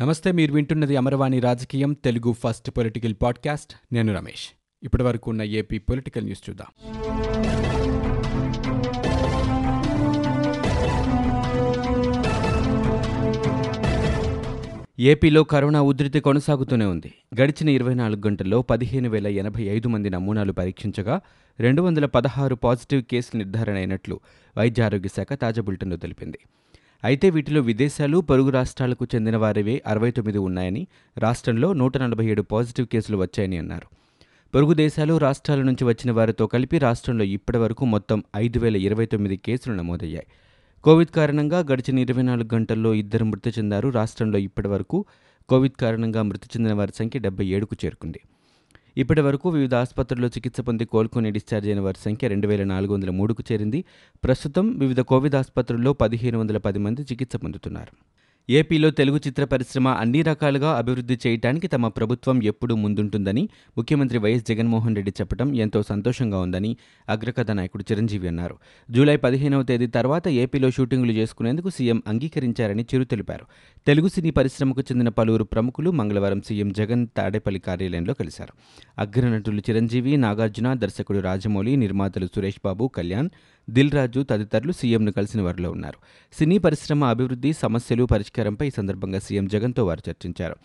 నమస్తే మీరు వింటున్నది అమరవాణి రాజకీయం తెలుగు ఫస్ట్ పొలిటికల్ పాడ్కాస్ట్. నేను రమేష్. ఇప్పటి వరకు ఉన్న ఏపీ పొలిటికల్ న్యూస్ చూద్దాం. ఏపీలో కరోనా ఉధృతి కొనసాగుతూనే ఉంది. గడిచిన ఇరవై నాలుగు గంటల్లో పదిహేను వేల ఎనభై ఐదు మంది నమూనాలు పరీక్షించగా రెండు వందల పదహారు పాజిటివ్ కేసులు నిర్ధారణ అయినట్లు వైద్య ఆరోగ్య శాఖ తాజా బులెటిన్లో తెలిపింది. అయితే వీటిలో విదేశాలు పొరుగు రాష్ట్రాలకు చెందిన వారివే అరవై తొమ్మిది ఉన్నాయని రాష్ట్రంలో నూట నలభై ఏడు పాజిటివ్ కేసులు వచ్చాయని అన్నారు. పొరుగు దేశాలు రాష్ట్రాల నుంచి వచ్చిన వారితో కలిపి రాష్ట్రంలో ఇప్పటివరకు మొత్తం ఐదు వేల ఇరవై తొమ్మిది కేసులు నమోదయ్యాయి. కోవిడ్ కారణంగా గడిచిన ఇరవై నాలుగు గంటల్లో ఇద్దరు మృతి చెందారు రాష్ట్రంలో ఇప్పటివరకు కోవిడ్ కారణంగా మృతి చెందిన వారి సంఖ్య డెబ్బై ఏడుకు చేరుకుంది. ఇప్పటి వరకు వివిధ ఆసుపత్రుల్లో చికిత్స పొంది కోలుకుని డిశ్చార్జ్ అయిన వారి సంఖ్య రెండు వేల నాలుగు వందల మూడుకు చేరింది. ప్రస్తుతం వివిధ కోవిడ్ ఆసుపత్రుల్లో పదిహేను వందల పది మంది చికిత్స పొందుతున్నారు. ఏపీలో తెలుగు చిత్ర పరిశ్రమ అన్ని రకాలుగా అభివృద్ధి చేయడానికి తమ ప్రభుత్వం ఎప్పుడూ ముందుంటుందని ముఖ్యమంత్రి వైఎస్ జగన్మోహన్ రెడ్డి చెప్పడం ఎంతో సంతోషంగా ఉందని అగ్రకథ నాయకుడు చిరంజీవి అన్నారు. జూలై పదిహేనవ తేదీ తర్వాత ఏపీలో షూటింగులు చేసుకునేందుకు సీఎం అంగీకరించారని చిరు తెలిపారు. తెలుగు సినీ పరిశ్రమకు చెందిన పలువురు ప్రముఖులు మంగళవారం సీఎం జగన్ తాడేపల్లి కార్యాలయంలో కలిశారు. అగ్రనటులు చిరంజీవి నాగార్జున దర్శకుడు రాజమౌళి నిర్మాతలు సురేష్ బాబు కళ్యాణ్ దిల్ రాజు తదితరులు సీఎంను కలిసిన వారిలో ఉన్నారు. సినీ పరిశ్రమ అభివృద్ధి సమస్యలు పరిష్కారంపై ఈ సందర్భంగా సీఎం జగన్తో వారు చర్చించారు.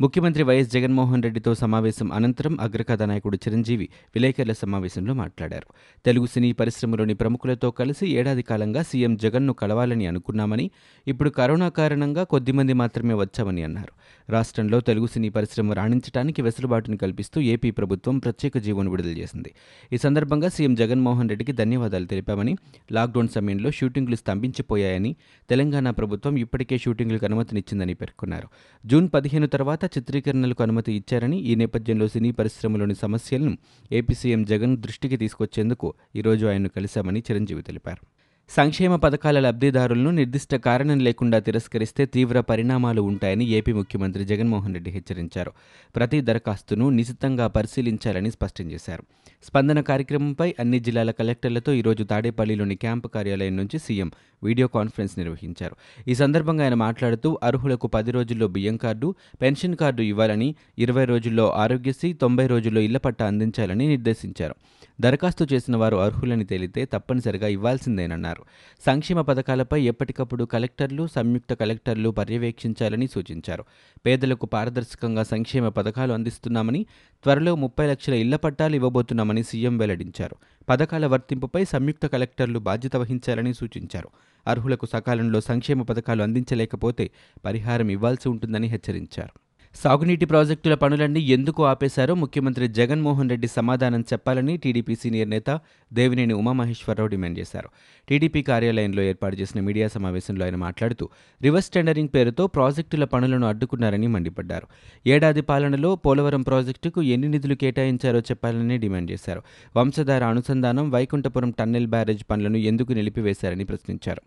ముఖ్యమంత్రి వైఎస్ జగన్మోహన్ రెడ్డితో సమావేశం అనంతరం అగ్రకథ నాయకుడు చిరంజీవి విలేకరుల సమావేశంలో మాట్లాడారు. తెలుగు సినీ పరిశ్రమలోని ప్రముఖులతో కలిసి ఏడాది కాలంగా సీఎం జగన్ను కలవాలని అనుకున్నామని ఇప్పుడు కరోనా కారణంగా కొద్దిమంది మాత్రమే వచ్చామని అన్నారు. రాష్ట్రంలో తెలుగు సినీ పరిశ్రమ రాణించడానికి వెసులుబాటును కల్పిస్తూ ఏపీ ప్రభుత్వం ప్రత్యేక జీవోను విడుదల చేసింది. ఈ సందర్భంగా సీఎం జగన్మోహన్ రెడ్డికి ధన్యవాదాలు తెలిపామని లాక్డౌన్ సమయంలో షూటింగ్లు స్తంభించిపోయాయని తెలంగాణ ప్రభుత్వం ఇప్పటికే షూటింగ్లకు అనుమతినిచ్చిందని పేర్కొన్నారు. జూన్ పదిహేను తర్వాత చిత్రీకరణలకు అనుమతి ఇచ్చారని ఈ నేపథ్యంలో సినీ పరిశ్రమలోని సమస్యలను ఏపీ సీఎం జగన్ దృష్టికి తీసుకొచ్చేందుకు ఈరోజు ఆయన్ను కలిశామని చిరంజీవి తెలిపారు. సంక్షేమ పథకాల లబ్ధిదారులను నిర్దిష్ట కారణం లేకుండా తిరస్కరిస్తే తీవ్ర పరిణామాలు ఉంటాయని ఏపీ ముఖ్యమంత్రి జగన్మోహన్ రెడ్డి హెచ్చరించారు. ప్రతి దరఖాస్తును నిశితంగా పరిశీలించాలని స్పష్టం చేశారు. స్పందన కార్యక్రమంపై అన్ని జిల్లాల కలెక్టర్లతో ఈరోజు తాడేపల్లిలోని క్యాంపు కార్యాలయం నుంచి సీఎం వీడియో కాన్ఫరెన్స్ నిర్వహించారు. ఈ సందర్భంగా ఆయన మాట్లాడుతూ అర్హులకు పది రోజుల్లో బియ్యం కార్డు పెన్షన్ కార్డు ఇవ్వాలని ఇరవై రోజుల్లో ఆరోగ్యశ్రీ తొంభై రోజుల్లో ఇళ్ళ పట్ట అందించాలని నిర్దేశించారు. దరఖాస్తు చేసిన వారు అర్హులని తేలితే తప్పనిసరిగా ఇవ్వాల్సిందేనన్నారు. సంక్షేమ పథకాలపై ఎప్పటికప్పుడు కలెక్టర్లు సంయుక్త కలెక్టర్లు పర్యవేక్షించాలని సూచించారు. పేదలకు పారదర్శకంగా సంక్షేమ పథకాలు అందిస్తున్నామని త్వరలో ముప్పై లక్షల ఇళ్ళ పట్టాలు ఇవ్వబోతున్నామని సీఎం వెల్లడించారు. పథకాల వర్తింపుపై సంయుక్త కలెక్టర్లు బాధ్యత వహించాలని సూచించారు. అర్హులకు సకాలంలో సంక్షేమ పథకాలు అందించలేకపోతే పరిహారం ఇవ్వాల్సి ఉంటుందని హెచ్చరించారు. సాగునీటి ప్రాజెక్టుల పనులన్నీ ఎందుకు ఆపేశారో ముఖ్యమంత్రి జగన్మోహన్ రెడ్డి సమాధానం చెప్పాలని టీడీపీ సీనియర్ నేత దేవినేని ఉమామహేశ్వరరావు డిమాండ్ చేశారు. టీడీపీ కార్యాలయంలో ఏర్పాటు చేసిన మీడియా సమావేశంలో ఆయన మాట్లాడుతూ రివర్స్ టెండరింగ్ పేరుతో ప్రాజెక్టుల పనులను అడ్డుకున్నారని మండిపడ్డారు. ఏడాది పాలనలో పోలవరం ప్రాజెక్టుకు ఎన్ని నిధులు కేటాయించారో చెప్పాలని డిమాండ్ చేశారు. వంశధార అనుసంధానం వైకుంఠపురం టన్నెల్ బ్యారేజ్ పనులను ఎందుకు నిలిపివేశారని ప్రశ్నించారు.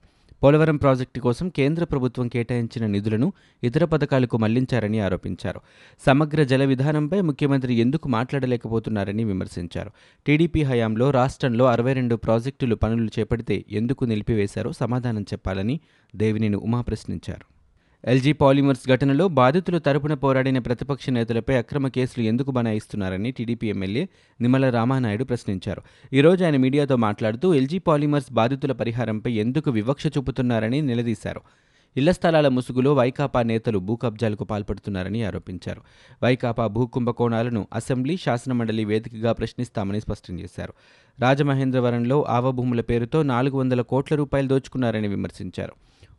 పోలవరం ప్రాజెక్టు కోసం కేంద్ర ప్రభుత్వం కేటాయించిన నిధులను ఇతర పథకాలకు మళ్ళించారని ఆరోపించారు. సమగ్ర జల విధానంపై ముఖ్యమంత్రి ఎందుకు మాట్లాడలేకపోతున్నారని విమర్శించారు. టీడీపీ హయాంలో రాష్ట్రంలో అరవై రెండు ప్రాజెక్టులు పనులు చేపడితే ఎందుకు నిలిపివేశారో సమాధానం చెప్పాలని దేవినేని ఉమా ప్రశ్నించారు. ఎల్జీ పాలిమర్స్ ఘటనలో బాధితుల తరపున పోరాడిన ప్రతిపక్ష నేతలపై అక్రమ కేసులు ఎందుకు బనాయిస్తున్నారని టీడీపీ ఎమ్మెల్యే నిమ్మల రామానాయుడు ప్రశ్నించారు. ఈరోజు ఆయన మీడియాతో మాట్లాడుతూ ఎల్జీ పాలిమర్స్ బాధితుల పరిహారంపై ఎందుకు వివక్ష చూపుతున్నారని నిలదీశారు. ఇళ్ళ స్థలాల ముసుగులో వైకాపా నేతలు భూ కబ్జాలకు పాల్పడుతున్నారని ఆరోపించారు. వైకాపా భూ కుంభకోణాలను అసెంబ్లీ శాసనమండలి వేదికగా ప్రశ్నిస్తామని స్పష్టం చేశారు. రాజమహేంద్రవరంలో ఆవభూముల పేరుతో నాలుగు వందల కోట్ల రూపాయలు దోచుకున్నారని విమర్శించారు.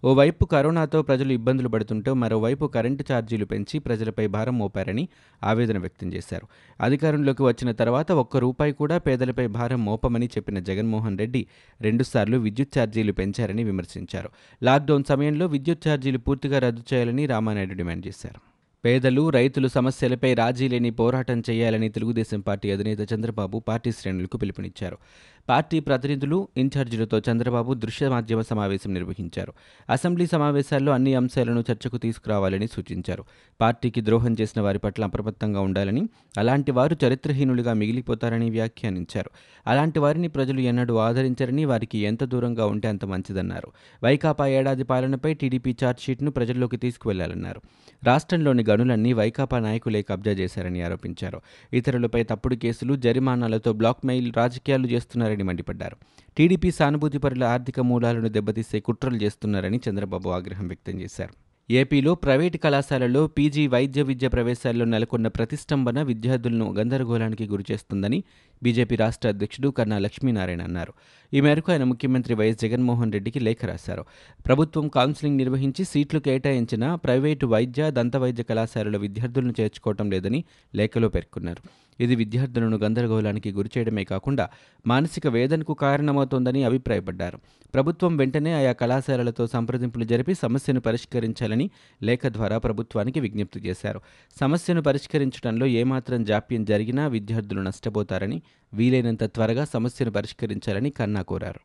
ఓవైపు కరోనాతో ప్రజలు ఇబ్బందులు పడుతుంటే మరోవైపు కరెంటు ఛార్జీలు పెంచి ప్రజలపై భారం మోపారని ఆవేదన వ్యక్తం చేశారు. అధికారంలోకి వచ్చిన తర్వాత ఒక్క రూపాయి కూడా పేదలపై భారం మోపమని చెప్పిన జగన్మోహన్ రెడ్డి రెండుసార్లు విద్యుత్ ఛార్జీలు పెంచారని విమర్శించారు. లాక్డౌన్ సమయంలో విద్యుత్ ఛార్జీలు పూర్తిగా రద్దు చేయాలని రామానాయుడు డిమాండ్ చేశారు. పేదలు రైతులు సమస్యలపై రాజీ లేని పోరాటం చేయాలని తెలుగుదేశం పార్టీ అధినేత చంద్రబాబు పార్టీ శ్రేణులకు పిలుపునిచ్చారు. పార్టీ ప్రతినిధులు ఇన్ఛార్జీలతో చంద్రబాబు దృశ్య మాధ్యమ సమావేశం నిర్వహించారు. అసెంబ్లీ సమావేశాల్లో అన్ని అంశాలను చర్చకు తీసుకురావాలని సూచించారు. పార్టీకి ద్రోహం చేసిన వారి పట్ల అప్రమత్తంగా ఉండాలని అలాంటి వారు చరిత్రహీనులుగా మిగిలిపోతారని వ్యాఖ్యానించారు. అలాంటి వారిని ప్రజలు ఎన్నడూ ఆదరించరని వారికి ఎంత దూరంగా ఉంటే అంత మంచిదన్నారు. వైకాపా ఏడాది పాలనపై టీడీపీ ఛార్జ్షీట్ను ప్రజల్లోకి తీసుకువెళ్ళాలన్నారు. రాష్ట్రంలోని గనులన్నీ వైకాపా నాయకులే కబ్జా చేశారని ఆరోపించారు. ఇతరులపై తప్పుడు కేసులు జరిమానాలతో బ్లాక్మెయిల్ రాజకీయాలు చేస్తున్నారని మండిపడ్డారు. టీడీపీ సానుభూతిపరుల ఆర్థిక మూలాలను దెబ్బతీసే కుట్రలు చేస్తున్నారని చంద్రబాబు ఆగ్రహం వ్యక్తం చేశారు. ఏపీలో ప్రైవేటు కళాశాలల్లో పీజీ వైద్య విద్య ప్రవేశాల్లో నెలకొన్న ప్రతిష్టంభన విద్యార్థులను గందరగోళానికి గురిచేస్తుందని బీజేపీ రాష్ట్ర అధ్యక్షుడు కన్నా లక్ష్మీనారాయణ అన్నారు. ఈ మేరకు ఆయన ముఖ్యమంత్రి వైఎస్ జగన్మోహన్ రెడ్డికి లేఖ రాశారు. ప్రభుత్వం కౌన్సిలింగ్ నిర్వహించి సీట్లు కేటాయించిన ప్రైవేటు వైద్య దంతవైద్య కళాశాలల విద్యార్థులను చేర్చుకోవటం లేదని లేఖలో పేర్కొన్నారు. ఇది విద్యార్థులను గందరగోళానికి గురిచేయడమే కాకుండా మానసిక వేదనకు కారణమవుతోందని అభిప్రాయపడ్డారు. ప్రభుత్వం వెంటనే ఆయా కళాశాలలతో సంప్రదింపులు జరిపి సమస్యను పరిష్కరించాలని లేఖ ద్వారా ప్రభుత్వానికి విజ్ఞప్తి చేశారు. సమస్యను పరిష్కరించడంలో ఏమాత్రం జాప్యం జరిగినా విద్యార్థులు నష్టపోతారని వీలైనంత త్వరగా సమస్యను పరిష్కరించాలని కన్నా కోరారు.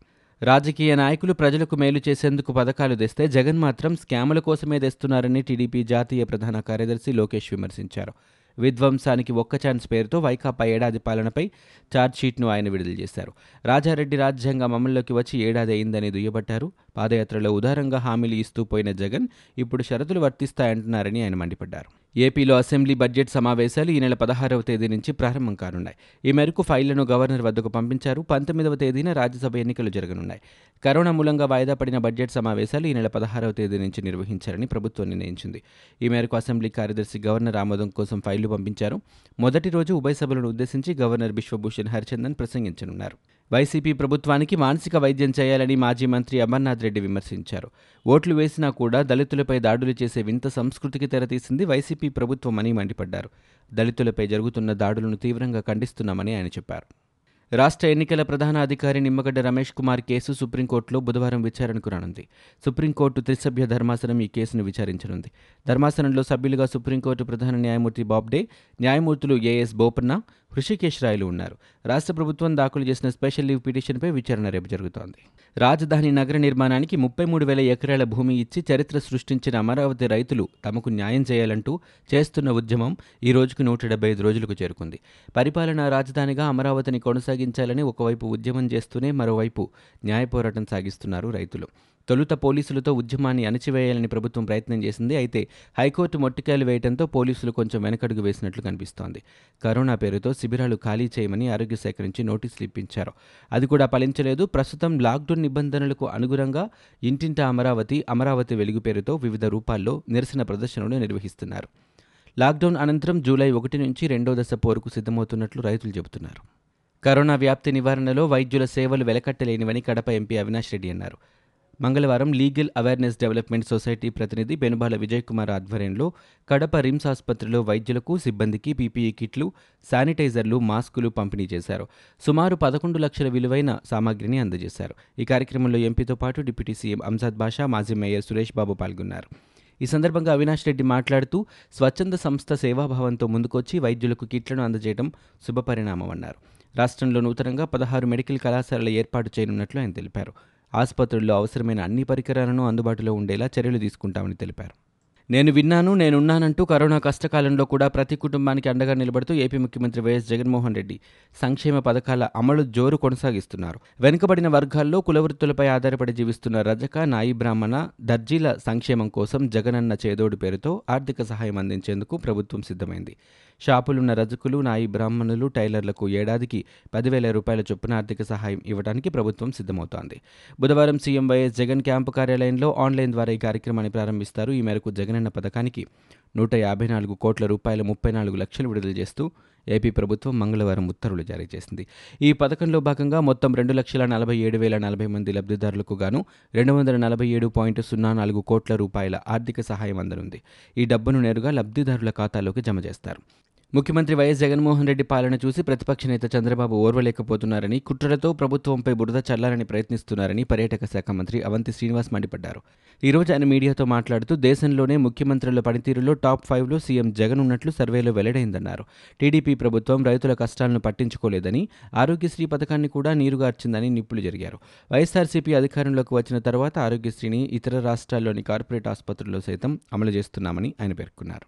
రాజకీయ నాయకులు ప్రజలకు మేలు చేసేందుకు పథకాలు తెస్తే జగన్ మాత్రం స్కాముల కోసమే తెస్తున్నారని టీడీపీ జాతీయ ప్రధాన కార్యదర్శి లోకేష్ విమర్శించారు. విధ్వంసానికి ఒక్క ఛాన్స్ పేరుతో వైకాపా ఏడాది పాలనపై ఛార్జ్షీట్ను ఆయన విడుదల చేశారు. రాజారెడ్డి రాజ్యాంగం అమల్లోకి వచ్చి ఏడాది అయిందని దుయ్యబట్టారు. పాదయాత్రలో ఉదారంగా హామీలు ఇస్తూ పోయిన జగన్ ఇప్పుడు షరతులు వర్తిస్తాయంటున్నారని ఆయన మండిపడ్డారు. ఏపీలో అసెంబ్లీ బడ్జెట్ సమావేశాలు ఈ నెల పదహారవ తేదీ నుంచి ప్రారంభం కానున్నాయి. ఈ మేరకు ఫైళ్ళను గవర్నర్ వద్దకు పంపించారు. పంతొమ్మిదవ తేదీన రాజ్యసభ ఎన్నికలు జరగనున్నాయి. కరోనా మూలంగా వాయిదా పడిన బడ్జెట్ సమావేశాలు ఈ నెల పదహారవ తేదీ నుంచి నిర్వహించారని ప్రభుత్వం నిర్ణయించింది. ఈ మేరకు అసెంబ్లీ కార్యదర్శి గవర్నర్ ఆమోదం కోసం ఫైళ్ళు పంపించారు. మొదటి రోజు ఉభయ సభలను ఉద్దేశించి గవర్నర్ బిశ్వభూషణ్ హరిచందన్ ప్రసంగించనున్నారు. వైసీపీ ప్రభుత్వానికి మానసిక వైద్యం చేయాలని మాజీ మంత్రి అమర్నాథ్ రెడ్డి విమర్శించారు. ఓట్లు వేసినా కూడా దళితులపై దాడులు చేసే వింత సంస్కృతికి తెరతీసింది వైసీపీ ప్రభుత్వమని మండిపడ్డారు. దళితులపై జరుగుతున్న దాడులను తీవ్రంగా ఖండిస్తున్నామని ఆయన చెప్పారు. రాష్ట్ర ఎన్నికల ప్రధాన అధికారి నిమ్మగడ్డ రమేష్ కుమార్ కేసు సుప్రీంకోర్టులో బుధవారం విచారణకు రానుంది. సుప్రీంకోర్టు త్రిసభ్య ధర్మాసనం ఈ కేసును విచారించనుంది. ధర్మాసనంలో సభ్యులుగా సుప్రీంకోర్టు ప్రధాన న్యాయమూర్తి బాబ్డే న్యాయమూర్తులు ఏఎస్ బోపన్న హృషికేశ్ రాయలు ఉన్నారు. రాష్ట్ర ప్రభుత్వం దాఖలు చేసిన స్పెషల్ లీవ్ పిటిషన్పై విచారణ రేపు జరుగుతోంది. రాజధాని నగర నిర్మాణానికి ముప్పై మూడు వేల ఎకరాల భూమి ఇచ్చి చరిత్ర సృష్టించిన అమరావతి రైతులు తమకు న్యాయం చేయాలంటూ చేస్తున్న ఉద్యమం ఈ రోజుకు నూట డెబ్బై ఐదు రోజులకు చేరుకుంది. పరిపాలనా రాజధానిగా అమరావతిని కొనసాగించాలని ఒకవైపు ఉద్యమం చేస్తూనే మరోవైపు న్యాయ పోరాటం సాగిస్తున్నారు రైతులు. తొలుత పోలీసులతో ఉద్యమాన్ని అణచివేయాలని ప్రభుత్వం ప్రయత్నం చేసింది. అయితే హైకోర్టు మొట్టికాయలు వేయడంతో పోలీసులు కొంచెం వెనకడుగు వేసినట్లు కనిపిస్తోంది. కరోనా పేరుతో శిబిరాలు ఖాళీ చేయమని ఆరోగ్య శాఖ నుంచి నోటీసులు ఇప్పించారు. అది కూడా ఫలించలేదు. ప్రస్తుతం లాక్డౌన్ నిబంధనలకు అనుగుణంగా ఇంటింటా అమరావతి అమరావతి వెలుగు పేరుతో వివిధ రూపాల్లో నిరసన ప్రదర్శనలు నిర్వహిస్తున్నారు. లాక్డౌన్ అనంతరం జూలై ఒకటి నుంచి రెండో దశ పోరుకు సిద్ధమవుతున్నట్లు రైతులు చెబుతున్నారు. కరోనా వ్యాప్తి నివారణలో వైద్యుల సేవలు వెలకట్టలేనివని కడప ఎంపీ అవినాష్ రెడ్డి అన్నారు. మంగళవారం లీగల్ అవేర్నెస్ డెవలప్మెంట్ సొసైటీ ప్రతినిధి బెనుబాల విజయ్ కుమార్ ఆధ్వర్యంలో కడప రిమ్స్ ఆసుపత్రిలో వైద్యులకు సిబ్బందికి పీపీఈ కిట్లు శానిటైజర్లు మాస్కులు పంపిణీ చేశారు. సుమారు పదకొండు లక్షల విలువైన సామాగ్రిని అందజేశారు. ఈ కార్యక్రమంలో ఎంపీతో పాటు డిప్యూటీ సీఎం అంజాద్ బాషా మాజీ మేయర్ సురేష్ బాబు పాల్గొన్నారు. ఈ సందర్భంగా అవినాష్ రెడ్డి మాట్లాడుతూ స్వచ్ఛంద సంస్థ సేవాభావంతో ముందుకొచ్చి వైద్యులకు కిట్లను అందజేయడం శుభపరిణామమన్నారు. రాష్ట్రంలో నూతనంగా పదహారు మెడికల్ కళాశాలల ఏర్పాటు చేయనున్నట్లు ఆయన తెలిపారు. ఆసుపత్రుల్లో అవసరమైన అన్ని పరికరాలను అందుబాటులో ఉండేలా చర్యలు తీసుకుంటామని తెలిపారు. నేను విన్నాను నేనున్నానంటూ కరోనా కష్టకాలంలో కూడా ప్రతి కుటుంబానికి అండగా నిలబడుతూ ఏపీ ముఖ్యమంత్రి వైఎస్ జగన్మోహన్ రెడ్డి సంక్షేమ పథకాల అమలు జోరు కొనసాగిస్తున్నారు. వెనుకబడిన వర్గాల్లో కులవృత్తులపై ఆధారపడి జీవిస్తున్న రజక నాయి బ్రాహ్మణ దర్జీల సంక్షేమం కోసం జగనన్న చేదోడు పేరుతో ఆర్థిక సహాయం అందించేందుకు ప్రభుత్వం సిద్ధమైంది. షాపులున్న రజకులు నాయి బ్రాహ్మణులు టైలర్లకు ఏడాదికి పదివేల రూపాయల చొప్పున ఆర్థిక సహాయం ఇవ్వడానికి ప్రభుత్వం సిద్ధమవుతోంది. బుధవారం సీఎం వైఎస్ జగన్ క్యాంపు కార్యాలయంలో ఆన్లైన్ ద్వారా ఈ కార్యక్రమాన్ని ప్రారంభిస్తారు. ఈ మేరకు జగనన్న పథకానికి నూట యాభై నాలుగు కోట్ల రూపాయల ముప్పై నాలుగు లక్షలు విడుదల చేస్తూ ఏపీ ప్రభుత్వం మంగళవారం ఉత్తర్వులు జారీ చేసింది. ఈ పథకంలో భాగంగా మొత్తం రెండు లక్షల నలభై ఏడు వేల నలభై మంది లబ్ధిదారులకు గాను రెండు వందల నలభై ఏడు పాయింట్ సున్నా నాలుగు కోట్ల రూపాయల ఆర్థిక సహాయం అందనుంది. ఈ డబ్బును నేరుగా లబ్ధిదారుల ఖాతాలోకి జమ చేస్తారు. ముఖ్యమంత్రి వైఎస్ జగన్మోహన్ రెడ్డి పాలన చూసి ప్రతిపక్ష నేత చంద్రబాబు ఓర్వలేకపోతున్నారని కుట్రలతో ప్రభుత్వంపై బురద చల్లాలని ప్రయత్నిస్తున్నారని పర్యాటక శాఖ మంత్రి అవంతి శ్రీనివాస్ మండిపడ్డారు. ఈ రోజు ఆయన మీడియాతో మాట్లాడుతూ దేశంలోనే ముఖ్యమంత్రుల పనితీరులో టాప్ ఫైవ్లో సీఎం జగన్ ఉన్నట్లు సర్వేలో వెల్లడైందన్నారు. టీడీపీ ప్రభుత్వం రైతుల కష్టాలను పట్టించుకోలేదని ఆరోగ్యశ్రీ పథకాన్ని కూడా నీరుగార్చిందని నిప్పులు జరిగారు. వైఎస్ఆర్సీపీ అధికారంలోకి వచ్చిన తర్వాత ఆరోగ్యశ్రీని ఇతర రాష్ట్రాల్లోని కార్పొరేట్ ఆసుపత్రుల్లో సైతం అమలు చేస్తున్నామని ఆయన పేర్కొన్నారు.